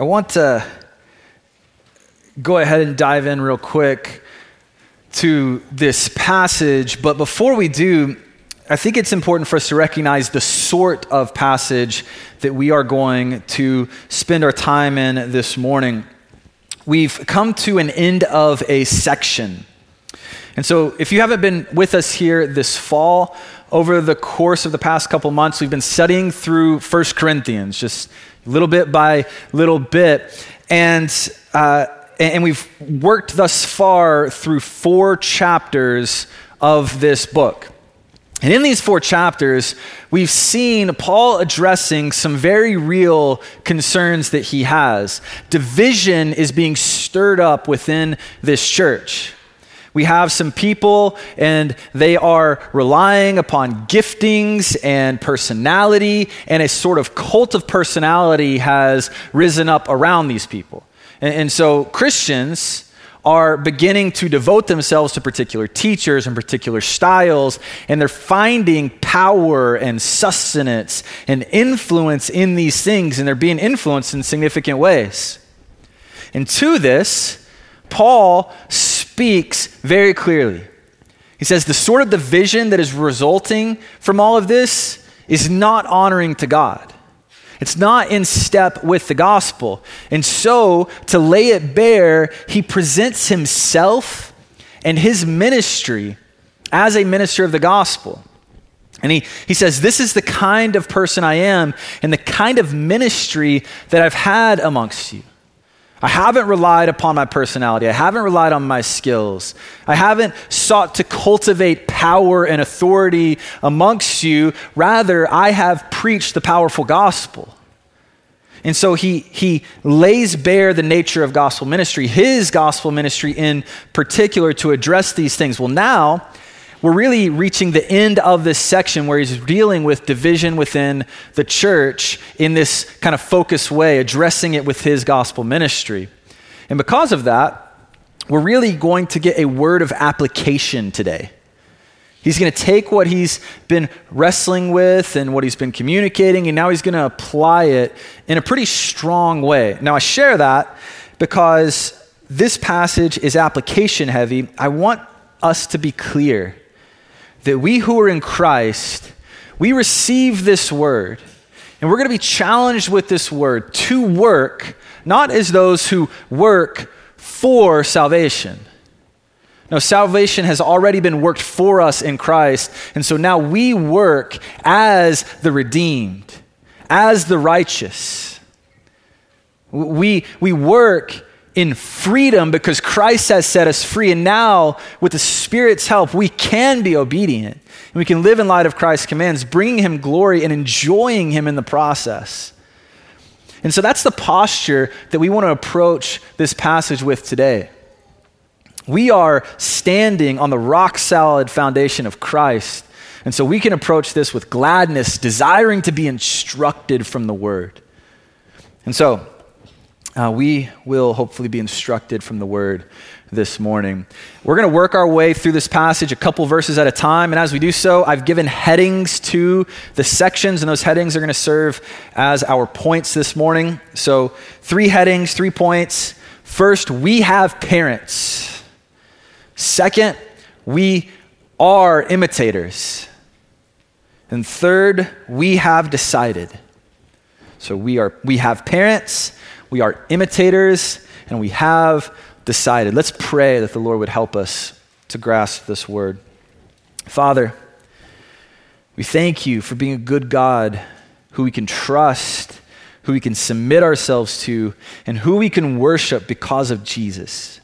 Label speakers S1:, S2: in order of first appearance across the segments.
S1: I want to go ahead and dive in real quick to this passage, but before we do, I think it's important for us to recognize the sort of passage that we are going to spend our time in this morning. We've come to an end of a section. And so, if you haven't been with us here this fall, over the course of the past couple months, we've been studying through First Corinthians, just little bit by little bit. And, uh, and we've worked thus far through four chapters of this book. And in these four chapters, we've seen Paul addressing some very real concerns that he has. Division is being stirred up within this church. We have some people, and they are relying upon giftings and personality, and a sort of cult of personality has risen up around these people. And, and so Christians are beginning to devote themselves to particular teachers and particular styles, and they're finding power and sustenance and influence in these things, and they're being influenced in significant ways. And to this, Paul speaks very clearly. He says the sort of division that is resulting from all of this is not honoring to God. It's not in step with the gospel. And so, to lay it bare, he presents himself and his ministry as a minister of the gospel. And he, he says, This is the kind of person I am and the kind of ministry that I've had amongst you. I haven't relied upon my personality. I haven't relied on my skills. I haven't sought to cultivate power and authority amongst you. Rather, I have preached the powerful gospel. And so he, he lays bare the nature of gospel ministry, his gospel ministry in particular, to address these things. Well, now we're really reaching the end of this section where he's dealing with division within the church in this kind of focused way, addressing it with his gospel ministry. And because of that, we're really going to get a word of application today. He's going to take what he's been wrestling with and what he's been communicating, and now he's going to apply it in a pretty strong way. Now, I share that because this passage is application heavy. I want us to be clear that we who are in Christ, we receive this word, and we're going to be challenged with this word to work, not as those who work for salvation. No, salvation has already been worked for us in Christ, and so now we work as the redeemed, as the righteous. We, we work in freedom because Christ has set us free. And now, with the Spirit's help, we can be obedient. And we can live in light of Christ's commands, bringing Him glory and enjoying Him in the process. And so that's the posture that we want to approach this passage with today. We are standing on the rock solid foundation of Christ. And so we can approach this with gladness, desiring to be instructed from the Word. And so, uh, we will hopefully be instructed from the word this morning. We're going to work our way through this passage a couple verses at a time. And as we do so, I've given headings to the sections, and those headings are going to serve as our points this morning. So, three headings, three points. First, we have parents. Second, we are imitators. And third, we have decided. So we are we have parents, we are imitators, and we have decided. Let's pray that the Lord would help us to grasp this word. Father, we thank you for being a good God who we can trust, who we can submit ourselves to, and who we can worship because of Jesus.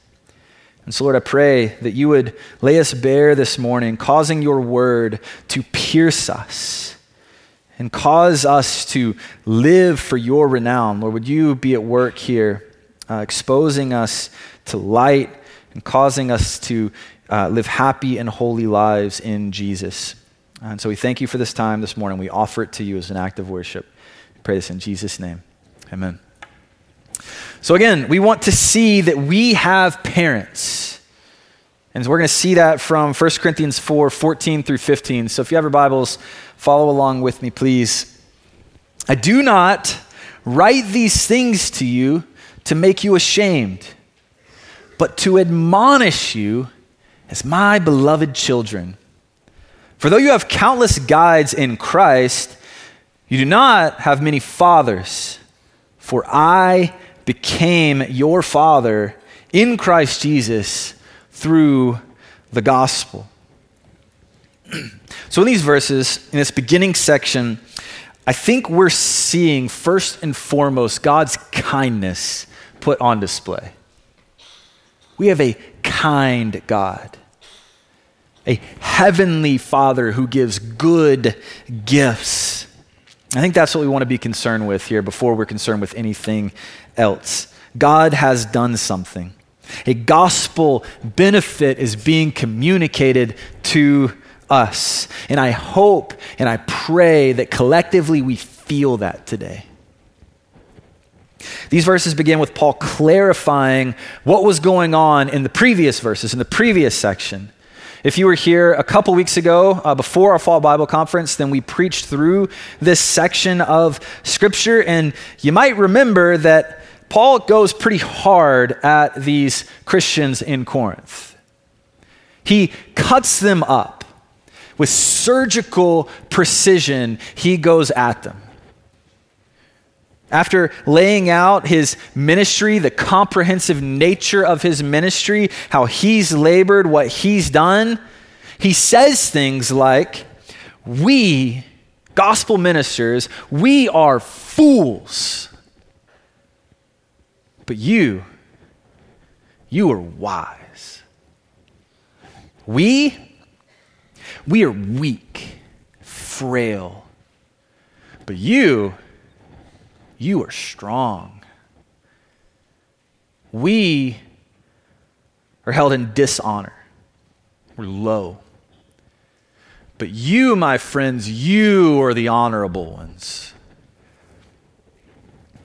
S1: And so, Lord, I pray that you would lay us bare this morning, causing your word to pierce us and cause us to live for your renown. Lord, would you be at work here, uh, exposing us to light and causing us to uh, live happy and holy lives in Jesus. And so we thank you for this time this morning. We offer it to you as an act of worship. We pray this in Jesus' name. Amen. So, again, we want to see that we have parents. And we're going to see that from 1 Corinthians 4 14 through 15. So, if you have your Bibles, Follow along with me, please. I do not write these things to you to make you ashamed, but to admonish you as my beloved children. For though you have countless guides in Christ, you do not have many fathers. For I became your father in Christ Jesus through the gospel. so, in these verses, in this beginning section, I think we're seeing first and foremost God's kindness put on display. We have a kind God, a heavenly Father who gives good gifts. I think that's what we want to be concerned with here before we're concerned with anything else. God has done something. A gospel benefit is being communicated to us. And I hope and I pray that collectively we feel that today. These verses begin with Paul clarifying what was going on in the previous verses, in the previous section. If you were here a couple weeks ago uh, before our fall Bible conference, then we preached through this section of Scripture, and you might remember that Paul goes pretty hard at these Christians in Corinth. He cuts them up with surgical precision, he goes at them. After laying out his ministry, the comprehensive nature of his ministry, how he's labored, what he's done, he says things like, We, gospel ministers, we are fools. But you, you are wise. We, we are weak, frail. But you, you are strong. We are held in dishonor. We're low. But you, my friends, you are the honorable ones.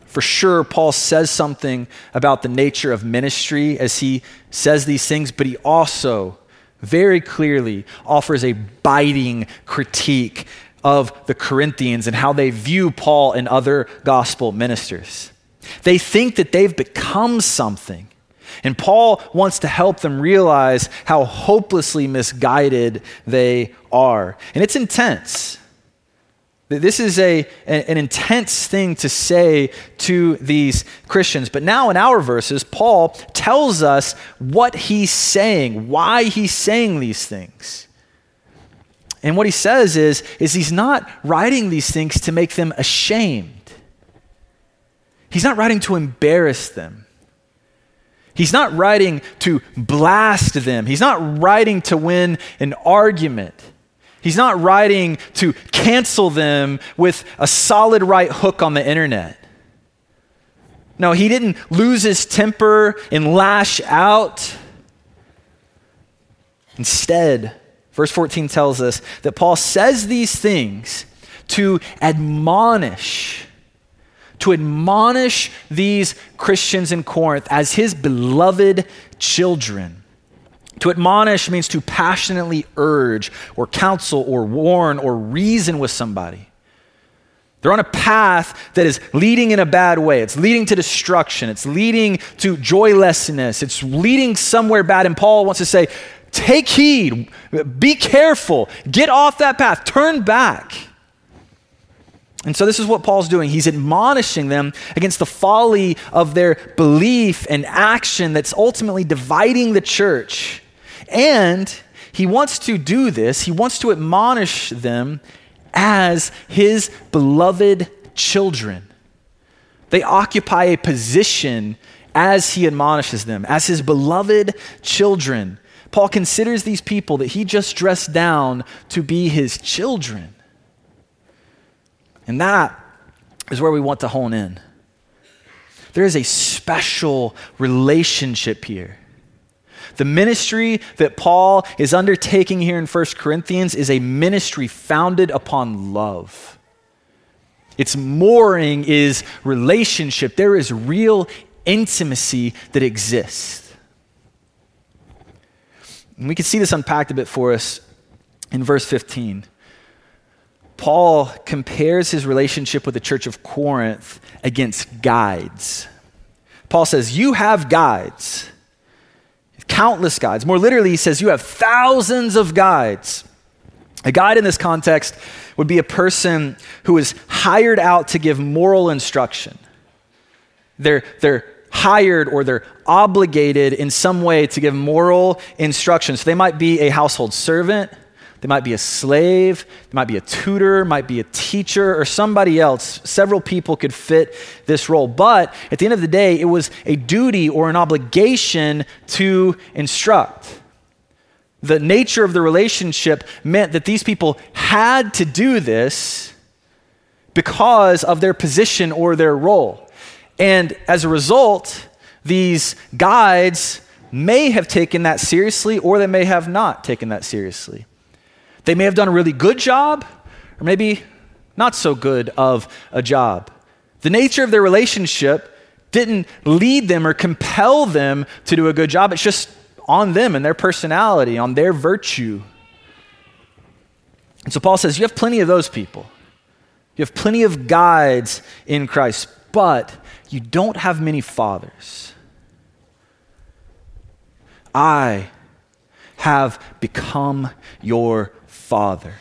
S1: For sure, Paul says something about the nature of ministry as he says these things, but he also very clearly offers a biting critique of the Corinthians and how they view Paul and other gospel ministers. They think that they've become something. And Paul wants to help them realize how hopelessly misguided they are. And it's intense. This is a, an intense thing to say to these Christians. But now in our verses, Paul tells us what he's saying, why he's saying these things. And what he says is, is he's not writing these things to make them ashamed. He's not writing to embarrass them. He's not writing to blast them. He's not writing to win an argument. He's not writing to cancel them with a solid right hook on the internet. No, he didn't lose his temper and lash out. Instead, verse 14 tells us that Paul says these things to admonish, to admonish these Christians in Corinth as his beloved children. To admonish means to passionately urge or counsel or warn or reason with somebody. They're on a path that is leading in a bad way. It's leading to destruction. It's leading to joylessness. It's leading somewhere bad. And Paul wants to say, take heed, be careful, get off that path, turn back. And so, this is what Paul's doing. He's admonishing them against the folly of their belief and action that's ultimately dividing the church and he wants to do this, he wants to admonish them as his beloved children. They occupy a position as he admonishes them, as his beloved children. Paul considers these people that he just dressed down to be his children. And that is where we want to hone in. There is a special relationship here the ministry that Paul is undertaking here in 1 Corinthians is a ministry founded upon love. Its mooring is relationship. There is real intimacy that exists. And we can see this unpacked a bit for us in verse 15. Paul compares his relationship with the church of Corinth against guides. Paul says, You have guides, countless guides. More literally, he says, You have thousands of guides. A guide in this context would be a person who is hired out to give moral instruction. They're, they're hired or they're obligated in some way to give moral instruction. So they might be a household servant, they might be a slave, they might be a tutor, might be a teacher, or somebody else. Several people could fit this role. But at the end of the day, it was a duty or an obligation to instruct. The nature of the relationship meant that these people had to do this because of their position or their role. And as a result, these guides may have taken that seriously or they may have not taken that seriously. They may have done a really good job or maybe not so good of a job. The nature of their relationship didn't lead them or compel them to do a good job. It's just on them and their personality, on their virtue. And so Paul says, You have plenty of those people. You have plenty of guides in Christ, but you don't have many fathers. I have become your father.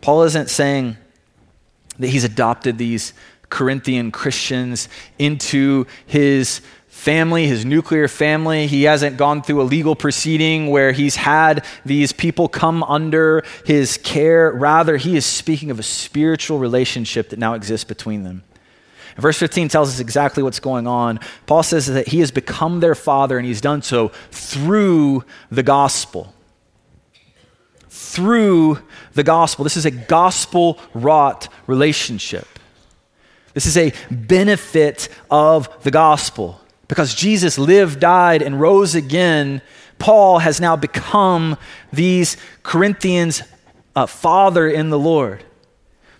S1: Paul isn't saying that he's adopted these Corinthian Christians into his family, his nuclear family. He hasn't gone through a legal proceeding where he's had these people come under his care. Rather, he is speaking of a spiritual relationship that now exists between them. Verse 15 tells us exactly what's going on. Paul says that he has become their father, and he's done so through the gospel. Through the gospel. This is a gospel wrought relationship. This is a benefit of the gospel. Because Jesus lived, died, and rose again, Paul has now become these Corinthians' uh, father in the Lord.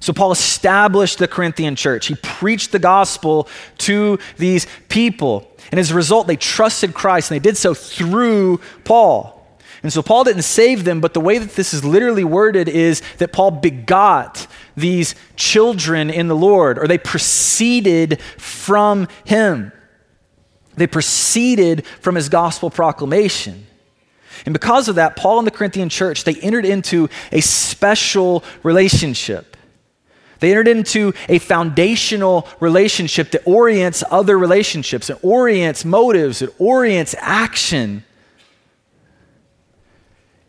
S1: So, Paul established the Corinthian church. He preached the gospel to these people. And as a result, they trusted Christ, and they did so through Paul. And so, Paul didn't save them, but the way that this is literally worded is that Paul begot these children in the Lord, or they proceeded from him. They proceeded from his gospel proclamation. And because of that, Paul and the Corinthian church, they entered into a special relationship. They entered into a foundational relationship that orients other relationships, it orients motives, it orients action.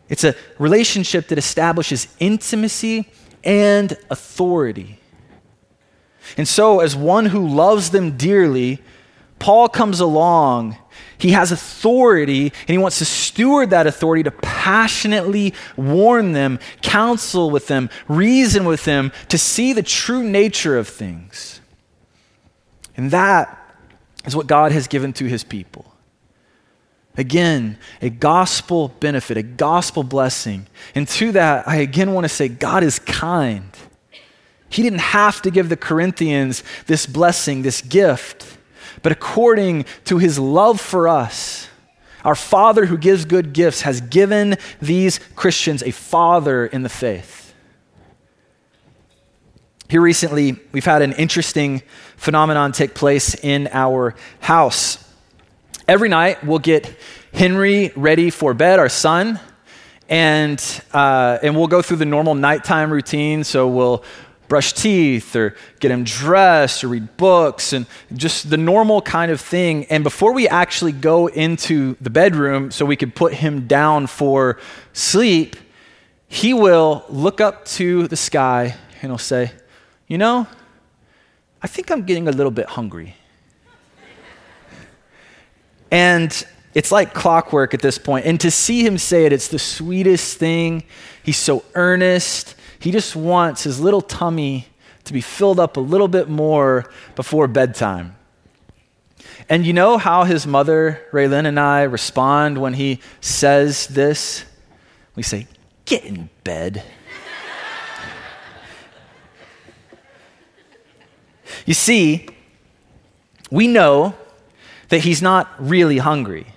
S1: It's a relationship that establishes intimacy and authority. And so, as one who loves them dearly, Paul comes along, he has authority, and he wants to steward that authority to passionately warn them, counsel with them, reason with them, to see the true nature of things. And that is what God has given to his people. Again, a gospel benefit, a gospel blessing. And to that, I again want to say God is kind. He didn't have to give the Corinthians this blessing, this gift but according to his love for us. Our Father who gives good gifts has given these Christians a father in the faith. Here recently, we've had an interesting phenomenon take place in our house. Every night, we'll get Henry ready for bed, our son, and, uh, and we'll go through the normal nighttime routine. So we'll brush teeth or get him dressed or read books and just the normal kind of thing. And before we actually go into the bedroom so we could put him down for sleep, he will look up to the sky and he'll say, You know, I think I'm getting a little bit hungry. and it's like clockwork at this point. And to see him say it, it's the sweetest thing. He's so earnest. He just wants his little tummy to be filled up a little bit more before bedtime. And you know how his mother, Raylyn, and I respond when he says this? We say, Get in bed. you see, we know that he's not really hungry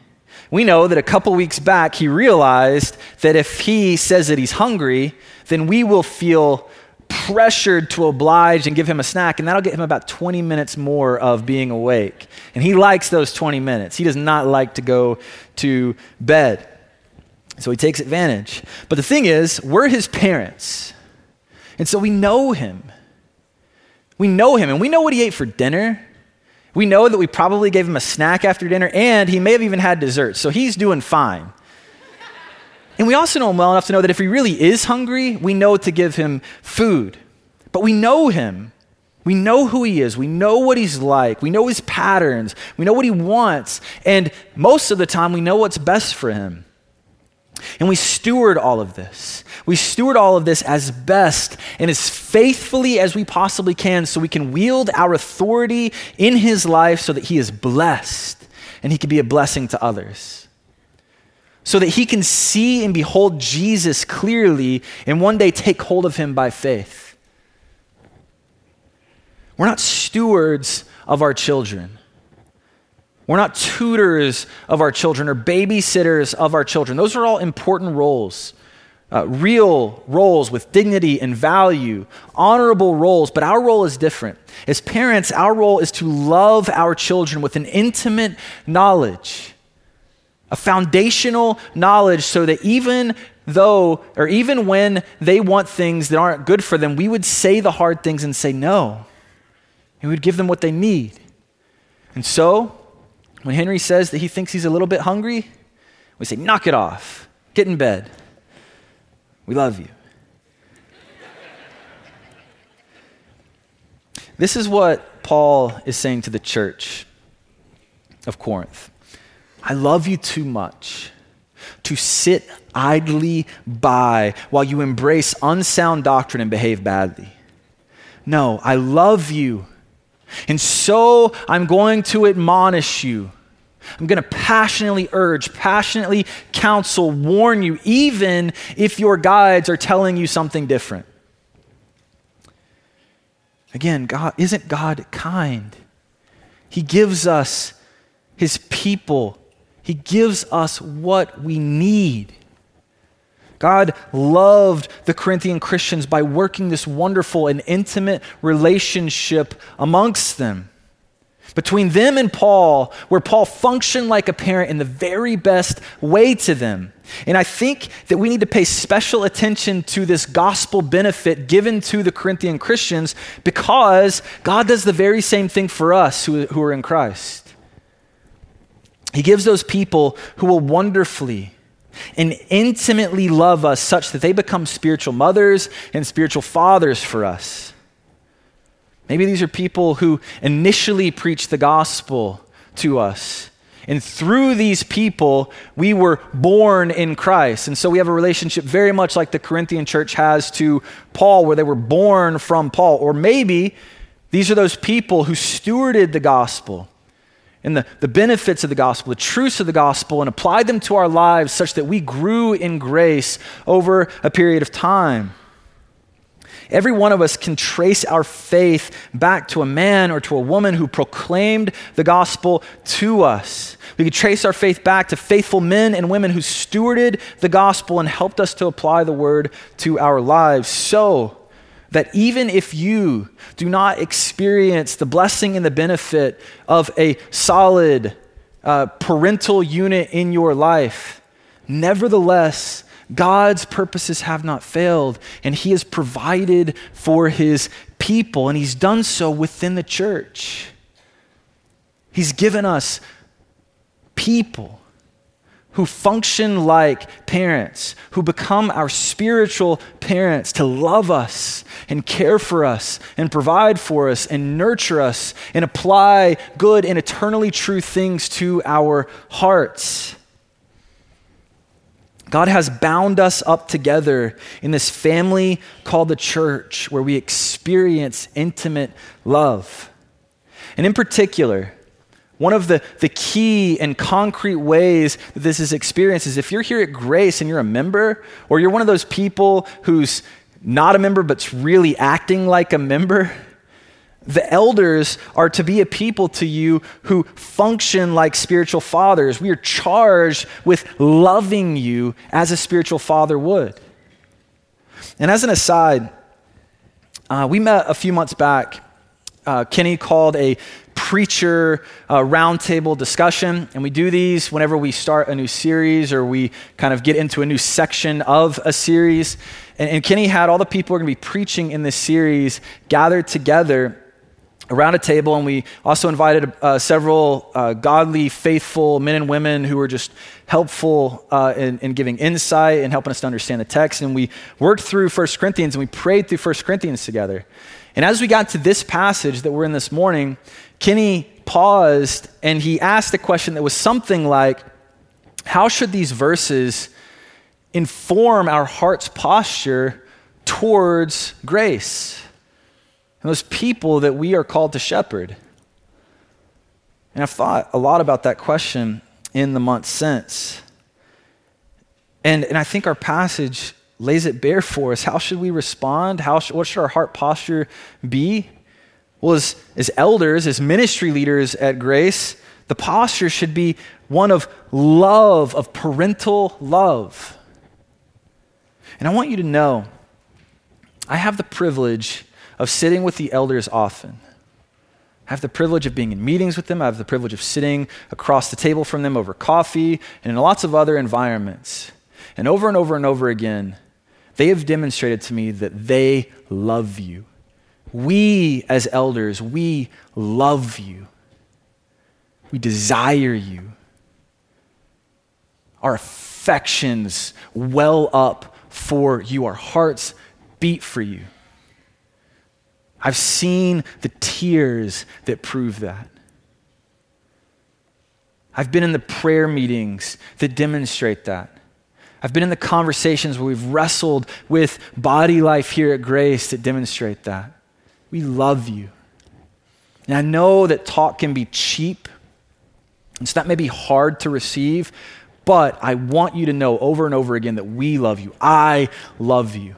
S1: We know that a couple weeks back he realized that if he says that he's hungry, then we will feel pressured to oblige and give him a snack, and that'll get him about 20 minutes more of being awake. And he likes those 20 minutes. He does not like to go to bed. So he takes advantage. But the thing is, we're his parents. And so we know him. We know him, and we know what he ate for dinner. We know that we probably gave him a snack after dinner, and he may have even had dessert. So he's doing fine. And we also know him well enough to know that if he really is hungry, we know to give him food. But we know him. We know who he is. We know what he's like. We know his patterns. We know what he wants. And most of the time, we know what's best for him. And we steward all of this. We steward all of this as best and as faithfully as we possibly can so we can wield our authority in his life so that he is blessed and he can be a blessing to others so that he can see and behold Jesus clearly and one day take hold of him by faith. We're not stewards of our children. We're not tutors of our children or babysitters of our children. Those are all important roles. Uh, real roles with dignity and value, honorable roles, but our role is different. As parents, our role is to love our children with an intimate knowledge a foundational knowledge so that even though, or even when they want things that aren't good for them, we would say the hard things and say no. And we'd give them what they need. And so, when Henry says that he thinks he's a little bit hungry, we say, knock it off, get in bed. We love you. this is what Paul is saying to the church of Corinth. I love you too much to sit idly by while you embrace unsound doctrine and behave badly. No, I love you. And so I'm going to admonish you. I'm going to passionately urge, passionately counsel, warn you, even if your guides are telling you something different. Again, God isn't God kind? He gives us his people he gives us what we need. God loved the Corinthian Christians by working this wonderful and intimate relationship amongst them. Between them and Paul, where Paul functioned like a parent in the very best way to them. And I think that we need to pay special attention to this gospel benefit given to the Corinthian Christians because God does the very same thing for us who, who are in Christ. He gives those people who will wonderfully and intimately love us such that they become spiritual mothers and spiritual fathers for us. Maybe these are people who initially preached the gospel to us. And through these people, we were born in Christ. And so we have a relationship very much like the Corinthian church has to Paul, where they were born from Paul. Or maybe these are those people who stewarded the gospel and the, the benefits of the gospel, the truths of the gospel, and applied them to our lives such that we grew in grace over a period of time. Every one of us can trace our faith back to a man or to a woman who proclaimed the gospel to us. We can trace our faith back to faithful men and women who stewarded the gospel and helped us to apply the word to our lives. So, that even if you do not experience the blessing and the benefit of a solid uh, parental unit in your life, nevertheless, God's purposes have not failed, and He has provided for His people, and He's done so within the church. He's given us people who function like parents, who become our spiritual parents to love us and care for us and provide for us and nurture us and apply good and eternally true things to our hearts. God has bound us up together in this family called the church where we experience intimate love. And in particular, one of the, the key and concrete ways that this is experienced is if you're here at Grace and you're a member, or you're one of those people who's not a member but's really acting like a member, The elders are to be a people to you who function like spiritual fathers. We are charged with loving you as a spiritual father would. And as an aside, uh, we met a few months back. Uh, Kenny called a preacher uh, roundtable discussion, and we do these whenever we start a new series or we kind of get into a new section of a series. And, and Kenny had all the people who are going to be preaching in this series gathered together around a table, and we also invited uh, several uh, godly, faithful men and women who were just helpful uh, in, in, giving insight and helping us to understand the text. And we worked through 1 Corinthians and we prayed through 1 Corinthians together. And as we got to this passage that we're in this morning, Kenny paused and he asked a question that was something like How should these verses inform our heart's posture towards grace? And those people that we are called to shepherd. And I've thought a lot about that question in the months since. And, and I think our passage lays it bare for us. How should we respond? How sh- what should our heart posture be? Well, as, as elders, as ministry leaders at Grace, the posture should be one of love, of parental love. And I want you to know, I have the privilege of sitting with the elders often. I have the privilege of being in meetings with them. I have the privilege of sitting across the table from them over coffee and in lots of other environments. And over and over and over again, they have demonstrated to me that they love you. We, as elders, we love you. We desire you. Our affections well up for you. Our hearts beat for you. I've seen the tears that prove that. I've been in the prayer meetings that demonstrate that. I've been in the conversations where we've wrestled with body life here at Grace that demonstrate that. We love you. And I know that talk can be cheap, and so that may be hard to receive, but I want you to know over and over again that we love you. I love you.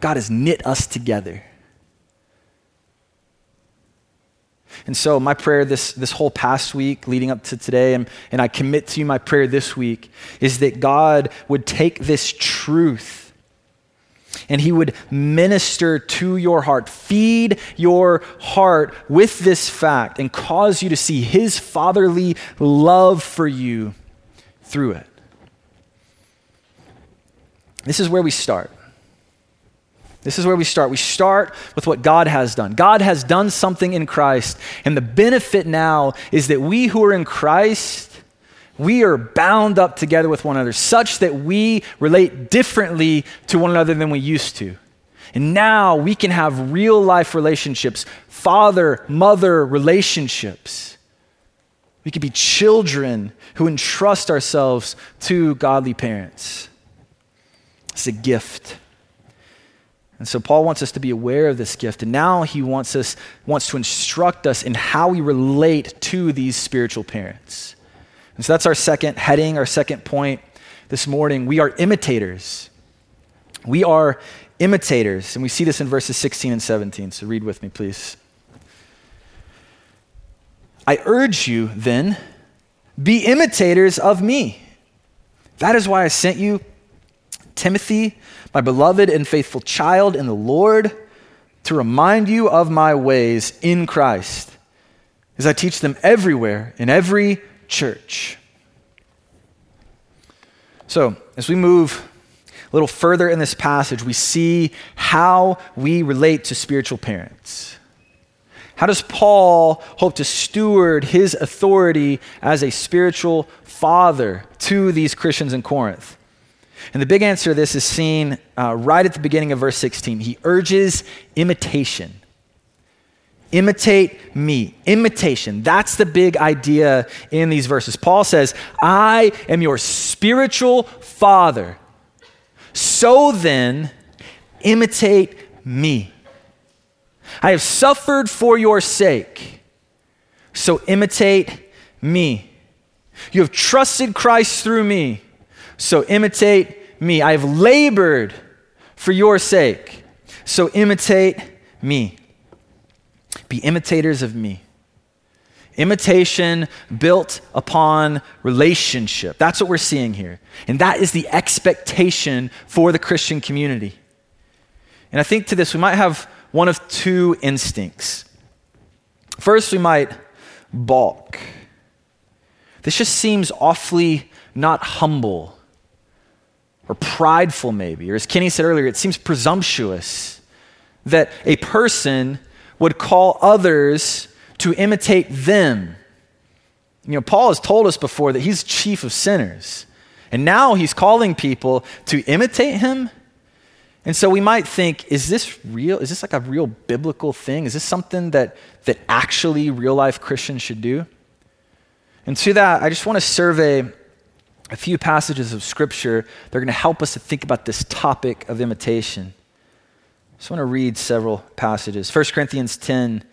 S1: God has knit us together. And so, my prayer this, this whole past week leading up to today, and, and I commit to you my prayer this week, is that God would take this truth and He would minister to your heart, feed your heart with this fact, and cause you to see His fatherly love for you through it. This is where we start. This is where we start. We start with what God has done. God has done something in Christ, and the benefit now is that we who are in Christ, we are bound up together with one another such that we relate differently to one another than we used to. And now we can have real life relationships, father mother relationships. We can be children who entrust ourselves to godly parents. It's a gift. And so Paul wants us to be aware of this gift. And now he wants us wants to instruct us in how we relate to these spiritual parents. And so that's our second heading, our second point this morning. We are imitators. We are imitators. And we see this in verses 16 and 17. So read with me, please. I urge you, then, be imitators of me. That is why I sent you Timothy my beloved and faithful child in the Lord, to remind you of my ways in Christ as I teach them everywhere in every church. So, as we move a little further in this passage, we see how we relate to spiritual parents. How does Paul hope to steward his authority as a spiritual father to these Christians in Corinth? And the big answer to this is seen uh, right at the beginning of verse 16. He urges imitation. Imitate me. Imitation. That's the big idea in these verses. Paul says, I am your spiritual father. So then, imitate me. I have suffered for your sake. So imitate me. You have trusted Christ through me. So imitate me. I have labored for your sake. So imitate me. Be imitators of me. Imitation built upon relationship. That's what we're seeing here. And that is the expectation for the Christian community. And I think to this, we might have one of two instincts. First, we might balk. This just seems awfully not humble or prideful, maybe. Or as Kenny said earlier, it seems presumptuous that a person would call others to imitate them. You know, Paul has told us before that he's chief of sinners. And now he's calling people to imitate him. And so we might think, is this real? Is this like a real biblical thing? Is this something that, that actually real life Christians should do? And to that, I just want to survey a few passages of scripture that are going to help us to think about this topic of imitation. I just want to read several passages. 1 Corinthians 10,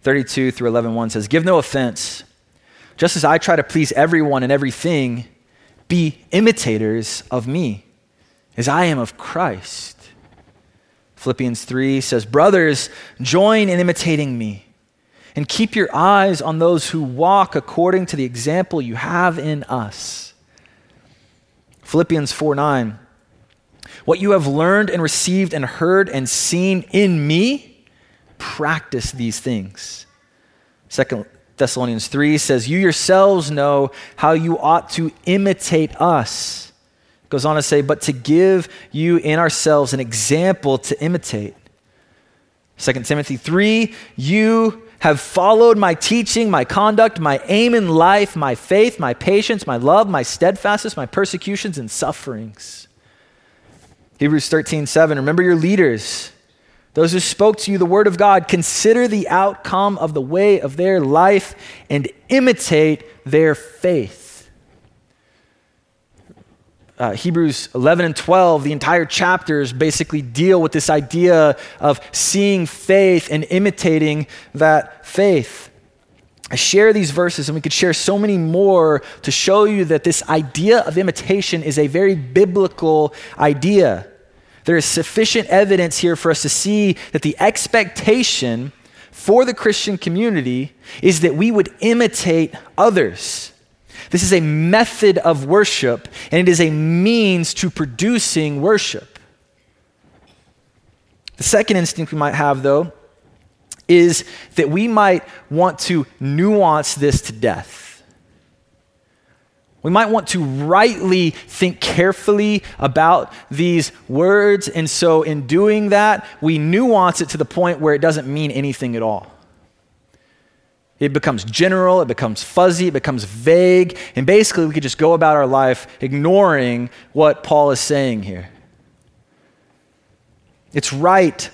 S1: 32 through 11, 1 says, Give no offense. Just as I try to please everyone and everything, be imitators of me, as I am of Christ. Philippians 3 says, Brothers, join in imitating me, and keep your eyes on those who walk according to the example you have in us. Philippians 4 9, What you have learned and received and heard and seen in me, practice these things. Second Thessalonians 3 says, You yourselves know how you ought to imitate us. goes on to say, But to give you in ourselves an example to imitate. 2 Timothy 3, you have followed my teaching, my conduct, my aim in life, my faith, my patience, my love, my steadfastness, my persecutions and sufferings. Hebrews 13, 7, remember your leaders those who spoke to you the word of God, consider the outcome of the way of their life and imitate their faith. Uh, Hebrews 11 and 12, the entire chapters basically deal with this idea of seeing faith and imitating that faith. I share these verses, and we could share so many more to show you that this idea of imitation is a very biblical idea. There is sufficient evidence here for us to see that the expectation for the Christian community is that we would imitate others. This is a method of worship, and it is a means to producing worship. The second instinct we might have, though, is that we might want to nuance this to death. We might want to rightly think carefully about these words, and so in doing that, we nuance it to the point where it doesn't mean anything at all. It becomes general, it becomes fuzzy, it becomes vague, and basically we could just go about our life ignoring what Paul is saying here. It's right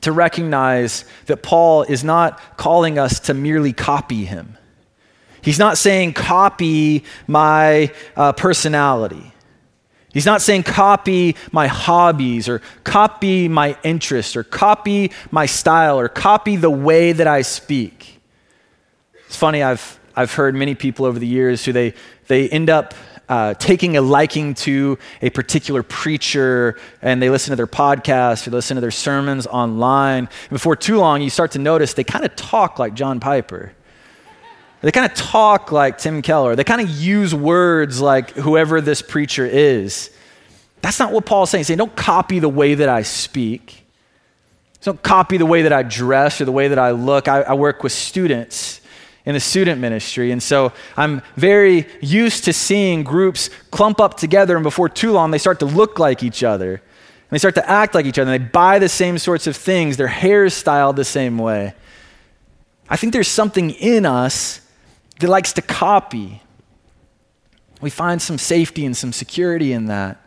S1: to recognize that Paul is not calling us to merely copy him. He's not saying copy my uh, personality. He's not saying copy my hobbies or copy my interests or copy my style or copy the way that I speak. It's funny, I've, I've heard many people over the years who they, they end up uh, taking a liking to a particular preacher and they listen to their podcast or listen to their sermons online. And before too long, you start to notice they kind of talk like John Piper. They kind of talk like Tim Keller. They kind of use words like whoever this preacher is. That's not what Paul's saying. He's saying, don't copy the way that I speak. Don't copy the way that I dress or the way that I look. I, I work with students in the student ministry. And so I'm very used to seeing groups clump up together, and before too long, they start to look like each other. And they start to act like each other. And they buy the same sorts of things. Their hair is styled the same way. I think there's something in us that likes to copy. We find some safety and some security in that,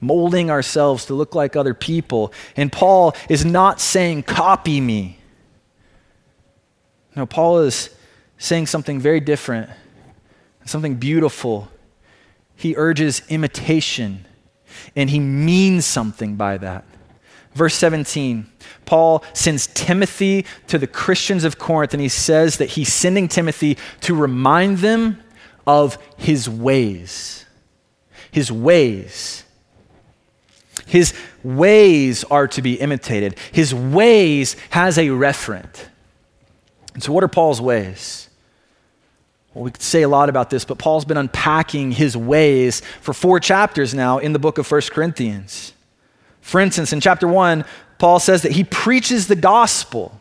S1: molding ourselves to look like other people. And Paul is not saying, copy me. No, Paul is saying something very different, something beautiful. He urges imitation, and he means something by that. Verse 17, Paul sends Timothy to the Christians of Corinth, and he says that he's sending Timothy to remind them of his ways. His ways. His ways are to be imitated. His ways has a referent. And so, what are Paul's ways? Well, we could say a lot about this, but Paul's been unpacking his ways for four chapters now in the book of 1 Corinthians. For instance, in chapter 1, Paul says that he preaches the gospel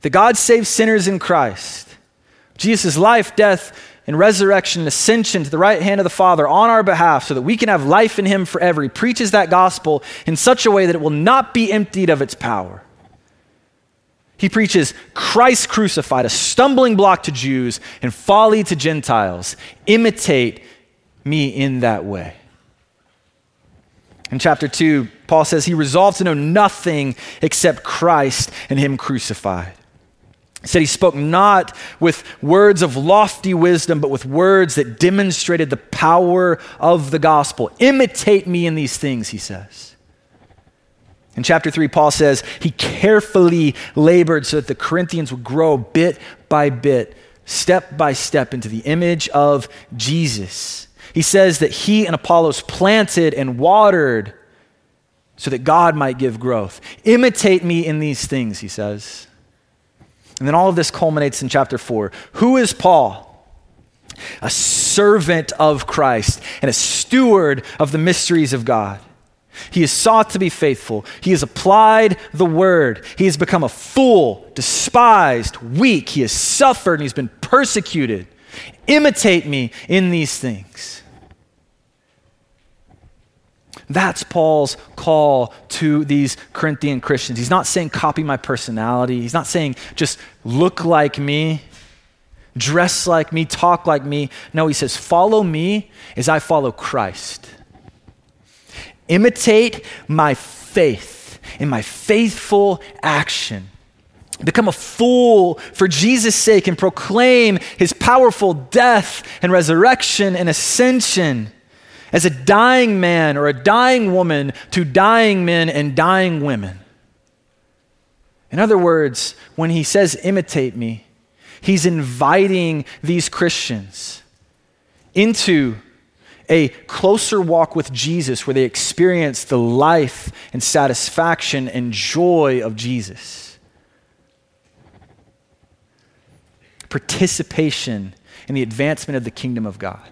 S1: that God saves sinners in Christ. Jesus' life, death, and resurrection ascension to the right hand of the Father on our behalf so that we can have life in Him forever. He preaches that gospel in such a way that it will not be emptied of its power. He preaches Christ crucified, a stumbling block to Jews and folly to Gentiles. Imitate me in that way. In chapter 2, Paul says he resolved to know nothing except Christ and Him crucified. He said he spoke not with words of lofty wisdom, but with words that demonstrated the power of the gospel. Imitate me in these things, he says. In chapter 3, Paul says he carefully labored so that the Corinthians would grow bit by bit, step by step into the image of Jesus. He says that he and Apollos planted and watered so that God might give growth. Imitate me in these things, he says. And then all of this culminates in chapter 4. Who is Paul? A servant of Christ and a steward of the mysteries of God. He has sought to be faithful. He has applied the word. He has become a fool, despised, weak. He has suffered and he's been persecuted. Imitate me in these things. That's Paul's call to these Corinthian Christians. He's not saying copy my personality. He's not saying just look like me, dress like me, talk like me. No, he says follow me as I follow Christ. Imitate my faith in my faithful action. Become a fool for Jesus' sake and proclaim his powerful death and resurrection and ascension as a dying man or a dying woman to dying men and dying women. In other words, when he says, imitate me, he's inviting these Christians into a closer walk with Jesus where they experience the life and satisfaction and joy of Jesus. Participation in the advancement of the kingdom of God.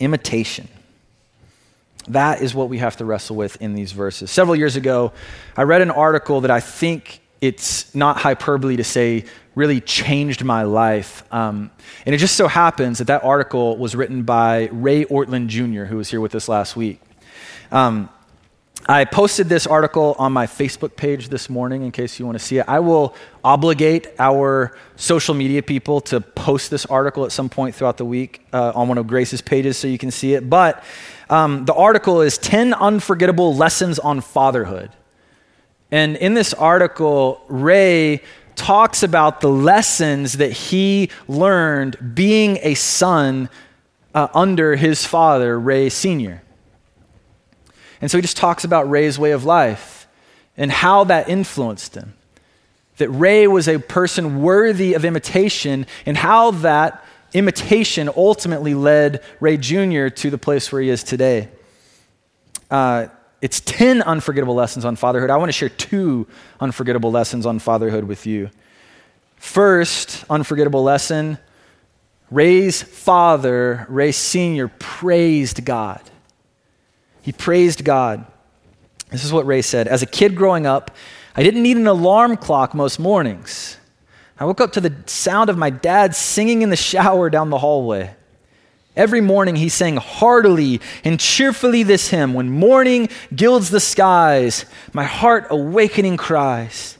S1: Imitation. That is what we have to wrestle with in these verses. Several years ago, I read an article that I think it's not hyperbole to say really changed my life. Um, and it just so happens that that article was written by Ray Ortlund Jr., who was here with us last week. Um, I posted this article on my Facebook page this morning in case you want to see it. I will obligate our social media people to post this article at some point throughout the week uh, on one of Grace's pages so you can see it. But um, the article is 10 Unforgettable Lessons on Fatherhood. And in this article, Ray talks about the lessons that he learned being a son uh, under his father, Ray Sr. And so he just talks about Ray's way of life and how that influenced him. That Ray was a person worthy of imitation and how that imitation ultimately led Ray Jr. to the place where he is today. Uh, it's 10 unforgettable lessons on fatherhood. I want to share two unforgettable lessons on fatherhood with you. First, unforgettable lesson Ray's father, Ray Sr., praised God. He praised God. This is what Ray said As a kid growing up, I didn't need an alarm clock most mornings. I woke up to the sound of my dad singing in the shower down the hallway. Every morning he sang heartily and cheerfully this hymn When morning gilds the skies, my heart awakening cries.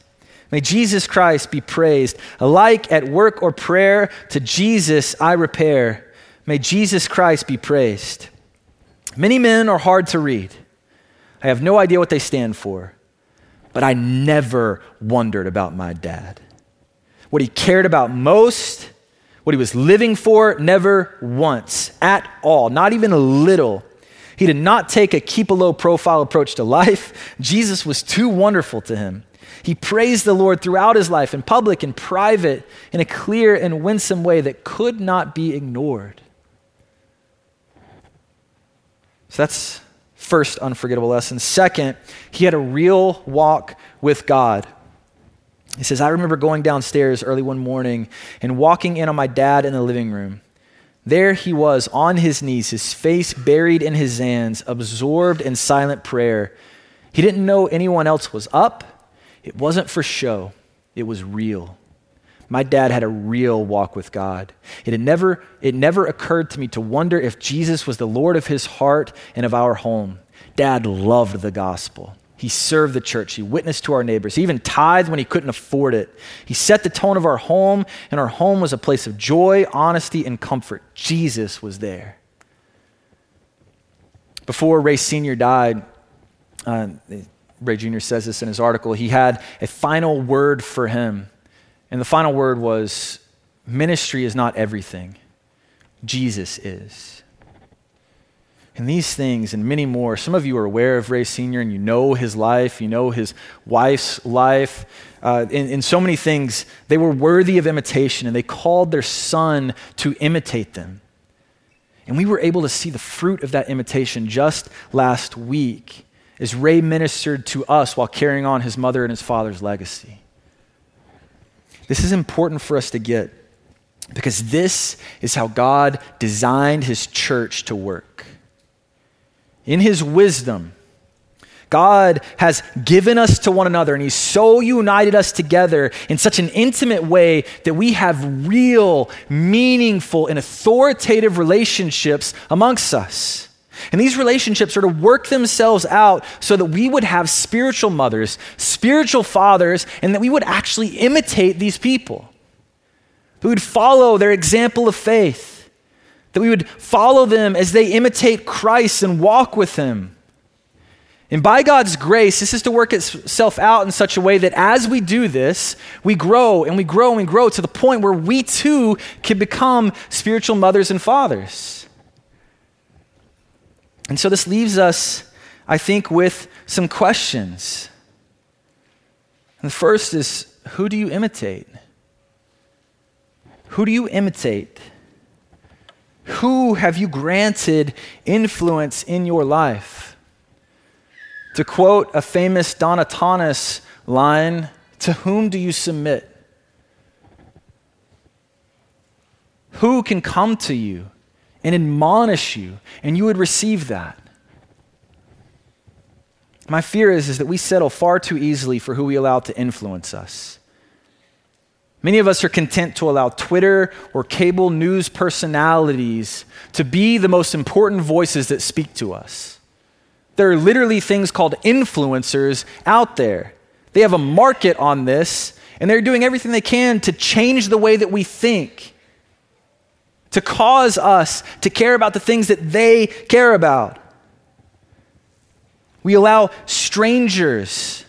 S1: May Jesus Christ be praised. Alike at work or prayer, to Jesus I repair. May Jesus Christ be praised. Many men are hard to read. I have no idea what they stand for, but I never wondered about my dad. What he cared about most, what he was living for, never once at all, not even a little. He did not take a keep a low profile approach to life. Jesus was too wonderful to him. He praised the Lord throughout his life, in public and private, in a clear and winsome way that could not be ignored. So that's first unforgettable lesson. Second, he had a real walk with God. He says, I remember going downstairs early one morning and walking in on my dad in the living room. There he was on his knees, his face buried in his hands, absorbed in silent prayer. He didn't know anyone else was up. It wasn't for show, it was real. My dad had a real walk with God. It, had never, it never occurred to me to wonder if Jesus was the Lord of his heart and of our home. Dad loved the gospel. He served the church. He witnessed to our neighbors. He even tithed when he couldn't afford it. He set the tone of our home, and our home was a place of joy, honesty, and comfort. Jesus was there. Before Ray Sr. died, uh, Ray Jr. says this in his article, he had a final word for him. And the final word was ministry is not everything, Jesus is. And these things and many more, some of you are aware of Ray Sr. and you know his life, you know his wife's life. Uh, in, in so many things, they were worthy of imitation and they called their son to imitate them. And we were able to see the fruit of that imitation just last week as Ray ministered to us while carrying on his mother and his father's legacy. This is important for us to get because this is how God designed his church to work. In his wisdom, God has given us to one another, and He's so united us together in such an intimate way that we have real, meaningful, and authoritative relationships amongst us. And these relationships are to work themselves out so that we would have spiritual mothers, spiritual fathers, and that we would actually imitate these people. That we would follow their example of faith. That we would follow them as they imitate Christ and walk with Him. And by God's grace, this is to work itself out in such a way that as we do this, we grow and we grow and we grow to the point where we too can become spiritual mothers and fathers. And so this leaves us, I think, with some questions. And the first is who do you imitate? Who do you imitate? Who have you granted influence in your life? To quote a famous Donatanus line, to whom do you submit? Who can come to you and admonish you, and you would receive that. My fear is, is that we settle far too easily for who we allow to influence us. Many of us are content to allow Twitter or cable news personalities to be the most important voices that speak to us. There are literally things called influencers out there. They have a market on this, and they're doing everything they can to change the way that we think to cause us to care about the things that they care about. We allow strangers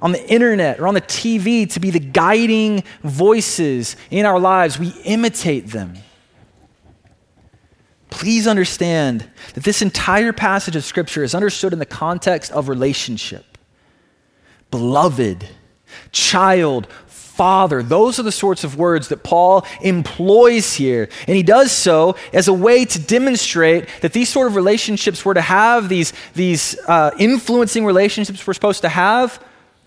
S1: on the internet or on the TV to be the guiding voices in our lives. We imitate them. Please understand that this entire passage of Scripture is understood in the context of relationship. Beloved, child, Father. Those are the sorts of words that Paul employs here. And he does so as a way to demonstrate that these sort of relationships we're to have, these, these uh, influencing relationships we're supposed to have,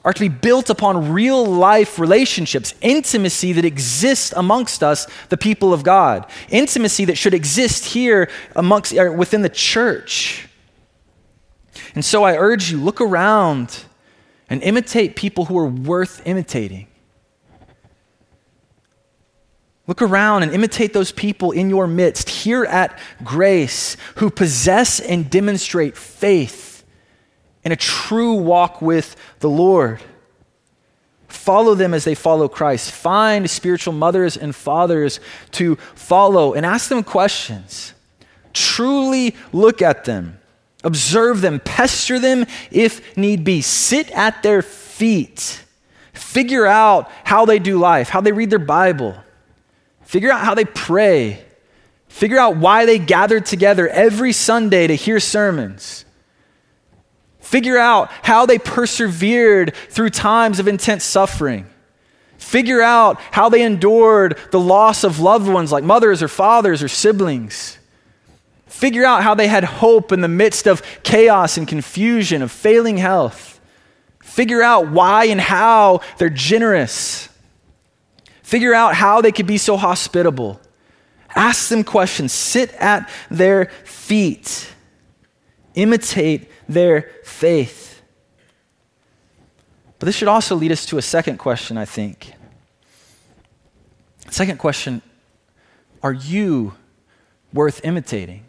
S1: are to be built upon real life relationships, intimacy that exists amongst us, the people of God, intimacy that should exist here amongst, uh, within the church. And so I urge you, look around and imitate people who are worth imitating. Look around and imitate those people in your midst here at Grace who possess and demonstrate faith and a true walk with the Lord. Follow them as they follow Christ. Find spiritual mothers and fathers to follow and ask them questions. Truly look at them, observe them, pester them if need be. Sit at their feet. Figure out how they do life, how they read their Bible Figure out how they pray. Figure out why they gathered together every Sunday to hear sermons. Figure out how they persevered through times of intense suffering. Figure out how they endured the loss of loved ones like mothers or fathers or siblings. Figure out how they had hope in the midst of chaos and confusion, of failing health. Figure out why and how they're generous. Figure out how they could be so hospitable. Ask them questions. Sit at their feet. Imitate their faith. But this should also lead us to a second question, I think. Second question Are you worth imitating?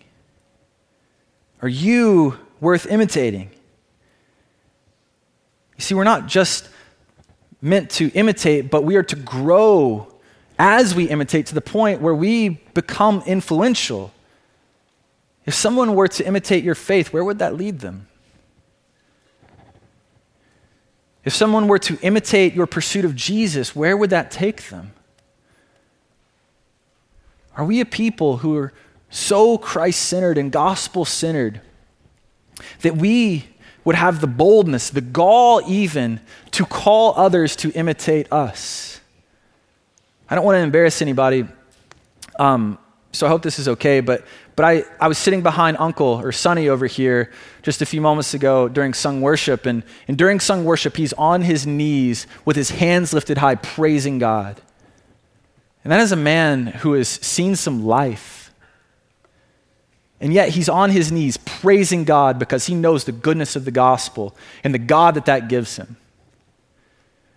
S1: Are you worth imitating? You see, we're not just meant to imitate, but we are to grow as we imitate to the point where we become influential. If someone were to imitate your faith, where would that lead them? If someone were to imitate your pursuit of Jesus, where would that take them? Are we a people who are so Christ centered and gospel centered that we would have the boldness, the gall even, to call others to imitate us? I don't want to embarrass anybody, um, so I hope this is okay, but, but I, I was sitting behind Uncle or Sonny over here just a few moments ago during sung worship, and, and during sung worship, he's on his knees with his hands lifted high, praising God. And that is a man who has seen some life. And yet he's on his knees praising God because he knows the goodness of the gospel and the God that that gives him.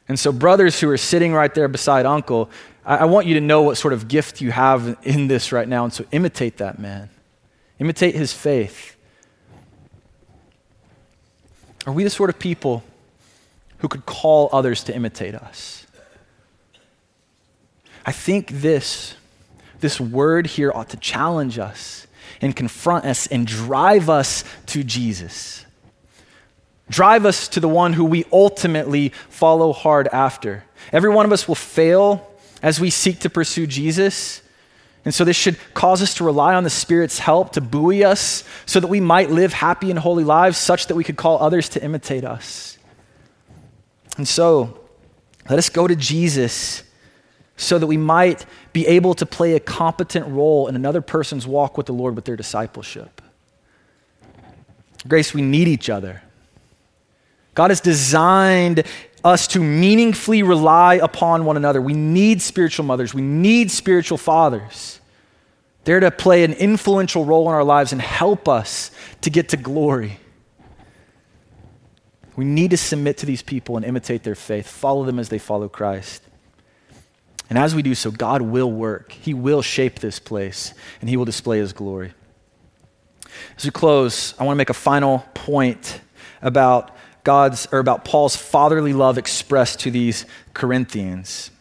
S1: And so, brothers who are sitting right there beside Uncle, I, I want you to know what sort of gift you have in this right now. And so, imitate that man, imitate his faith. Are we the sort of people who could call others to imitate us? I think this, this word here ought to challenge us and confront us and drive us to Jesus. Drive us to the one who we ultimately follow hard after. Every one of us will fail as we seek to pursue Jesus. And so, this should cause us to rely on the Spirit's help to buoy us so that we might live happy and holy lives such that we could call others to imitate us. And so, let us go to Jesus so that we might be able to play a competent role in another person's walk with the Lord with their discipleship. Grace, we need each other. God has designed us to meaningfully rely upon one another. We need spiritual mothers, we need spiritual fathers. They're to play an influential role in our lives and help us to get to glory. We need to submit to these people and imitate their faith, follow them as they follow Christ. And as we do so, God will work. He will shape this place, and He will display His glory. As we close, I want to make a final point about God's or about Paul's fatherly love expressed to these Corinthians.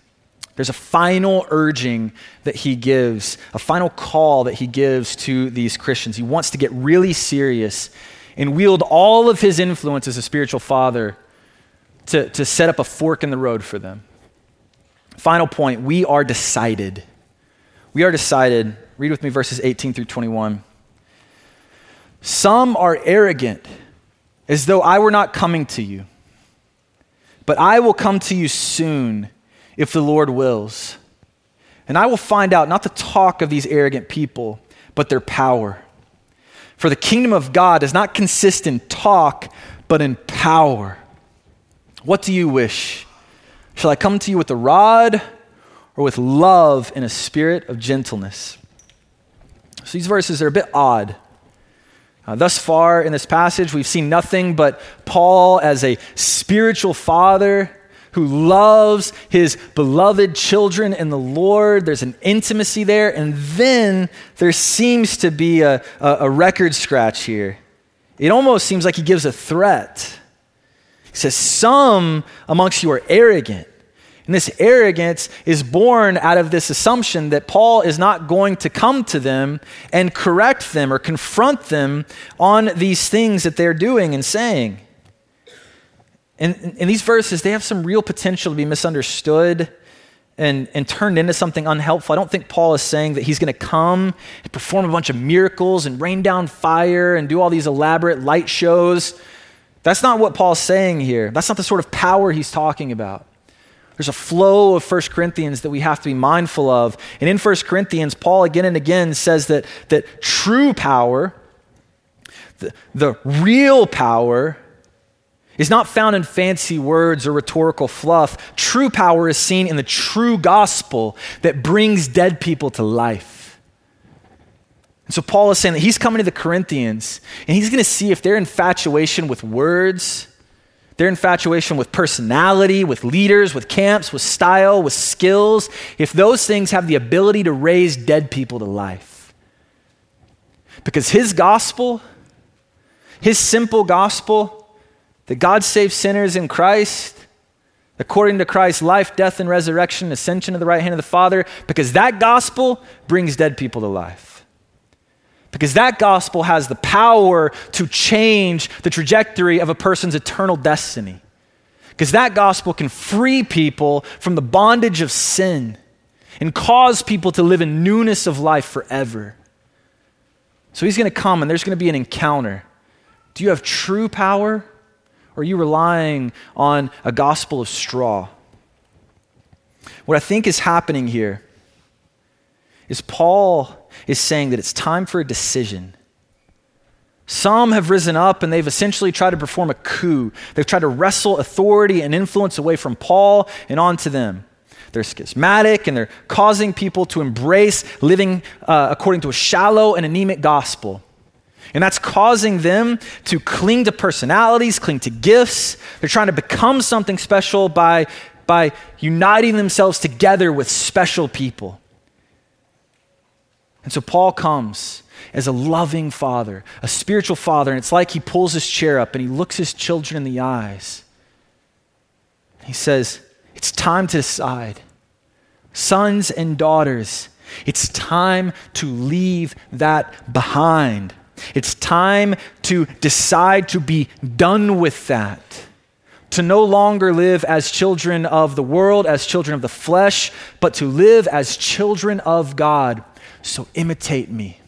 S1: There's a final urging that he gives, a final call that he gives to these Christians. He wants to get really serious and wield all of his influence as a spiritual father to, to set up a fork in the road for them. Final point we are decided. We are decided. Read with me verses 18 through 21. Some are arrogant, as though I were not coming to you. But I will come to you soon, if the Lord wills. And I will find out not the talk of these arrogant people, but their power. For the kingdom of God does not consist in talk, but in power. What do you wish? Shall I come to you with a rod or with love in a spirit of gentleness? So these verses are a bit odd. Uh, thus far in this passage, we've seen nothing but Paul as a spiritual father who loves his beloved children in the Lord. There's an intimacy there. And then there seems to be a, a, a record scratch here. It almost seems like he gives a threat. He says, Some amongst you are arrogant. And this arrogance is born out of this assumption that Paul is not going to come to them and correct them or confront them on these things that they're doing and saying. And in these verses, they have some real potential to be misunderstood and, and turned into something unhelpful. I don't think Paul is saying that he's going to come and perform a bunch of miracles and rain down fire and do all these elaborate light shows that's not what Paul's saying here. That's not the sort of power he's talking about. There's a flow of 1 Corinthians that we have to be mindful of. And in 1 Corinthians, Paul again and again says that, that true power, the, the real power, is not found in fancy words or rhetorical fluff. True power is seen in the true gospel that brings dead people to life. And so Paul is saying that he's coming to the Corinthians and he's going to see if their infatuation with words, their infatuation with personality, with leaders, with camps, with style, with skills, if those things have the ability to raise dead people to life. Because his gospel, his simple gospel, that God saves sinners in Christ, according to Christ's life, death, and resurrection, ascension to the right hand of the Father, because that gospel brings dead people to life. Because that gospel has the power to change the trajectory of a person's eternal destiny. Because that gospel can free people from the bondage of sin and cause people to live in newness of life forever. So he's going to come and there's going to be an encounter. Do you have true power? Or are you relying on a gospel of straw? What I think is happening here is Paul is saying that it's time for a decision. Some have risen up and they've essentially tried to perform a coup. They've tried to wrestle authority and influence away from Paul and onto them. They're schismatic and they're causing people to embrace living uh, according to a shallow and anemic gospel. And that's causing them to cling to personalities, cling to gifts. They're trying to become something special by, by uniting themselves together with special people. And so Paul comes as a loving father, a spiritual father, and it's like he pulls his chair up and he looks his children in the eyes. He says, It's time to decide. Sons and daughters, it's time to leave that behind. It's time to decide to be done with that. To no longer live as children of the world, as children of the flesh, but to live as children of God. So imitate me.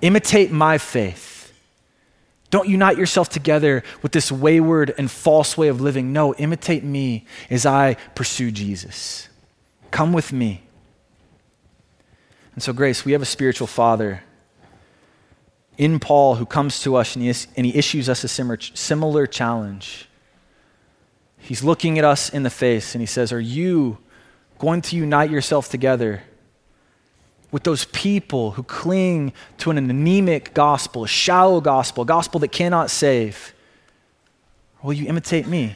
S1: Imitate my faith. Don't unite yourself together with this wayward and false way of living. No, imitate me as I pursue Jesus. Come with me. And so, Grace, we have a spiritual father in Paul who comes to us and he, is, and he issues us a similar, similar challenge. He's looking at us in the face and he says, Are you going to unite yourself together with those people who cling to an anemic gospel, a shallow gospel, a gospel that cannot save? Will you imitate me?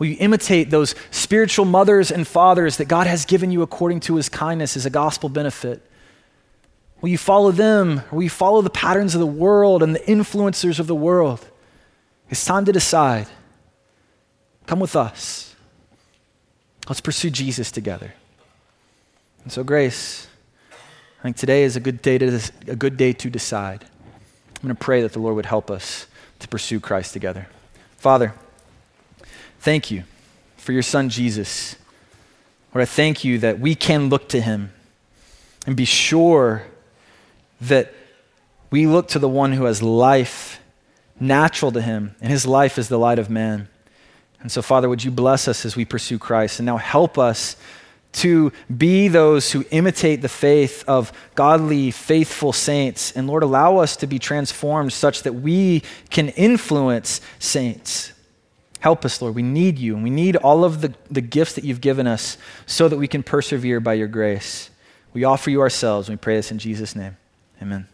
S1: Will you imitate those spiritual mothers and fathers that God has given you according to his kindness as a gospel benefit? Will you follow them? Or will you follow the patterns of the world and the influencers of the world? It's time to decide. Come with us. Let's pursue Jesus together. And so, Grace, I think today is a good day to, a good day to decide. I'm going to pray that the Lord would help us to pursue Christ together. Father, thank you for your son Jesus. Lord, I thank you that we can look to him and be sure that we look to the one who has life natural to him, and his life is the light of man. And so, Father, would you bless us as we pursue Christ and now help us to be those who imitate the faith of godly, faithful saints. And Lord, allow us to be transformed such that we can influence saints. Help us, Lord. We need you, and we need all of the, the gifts that you've given us so that we can persevere by your grace. We offer you ourselves, and we pray this in Jesus' name. Amen.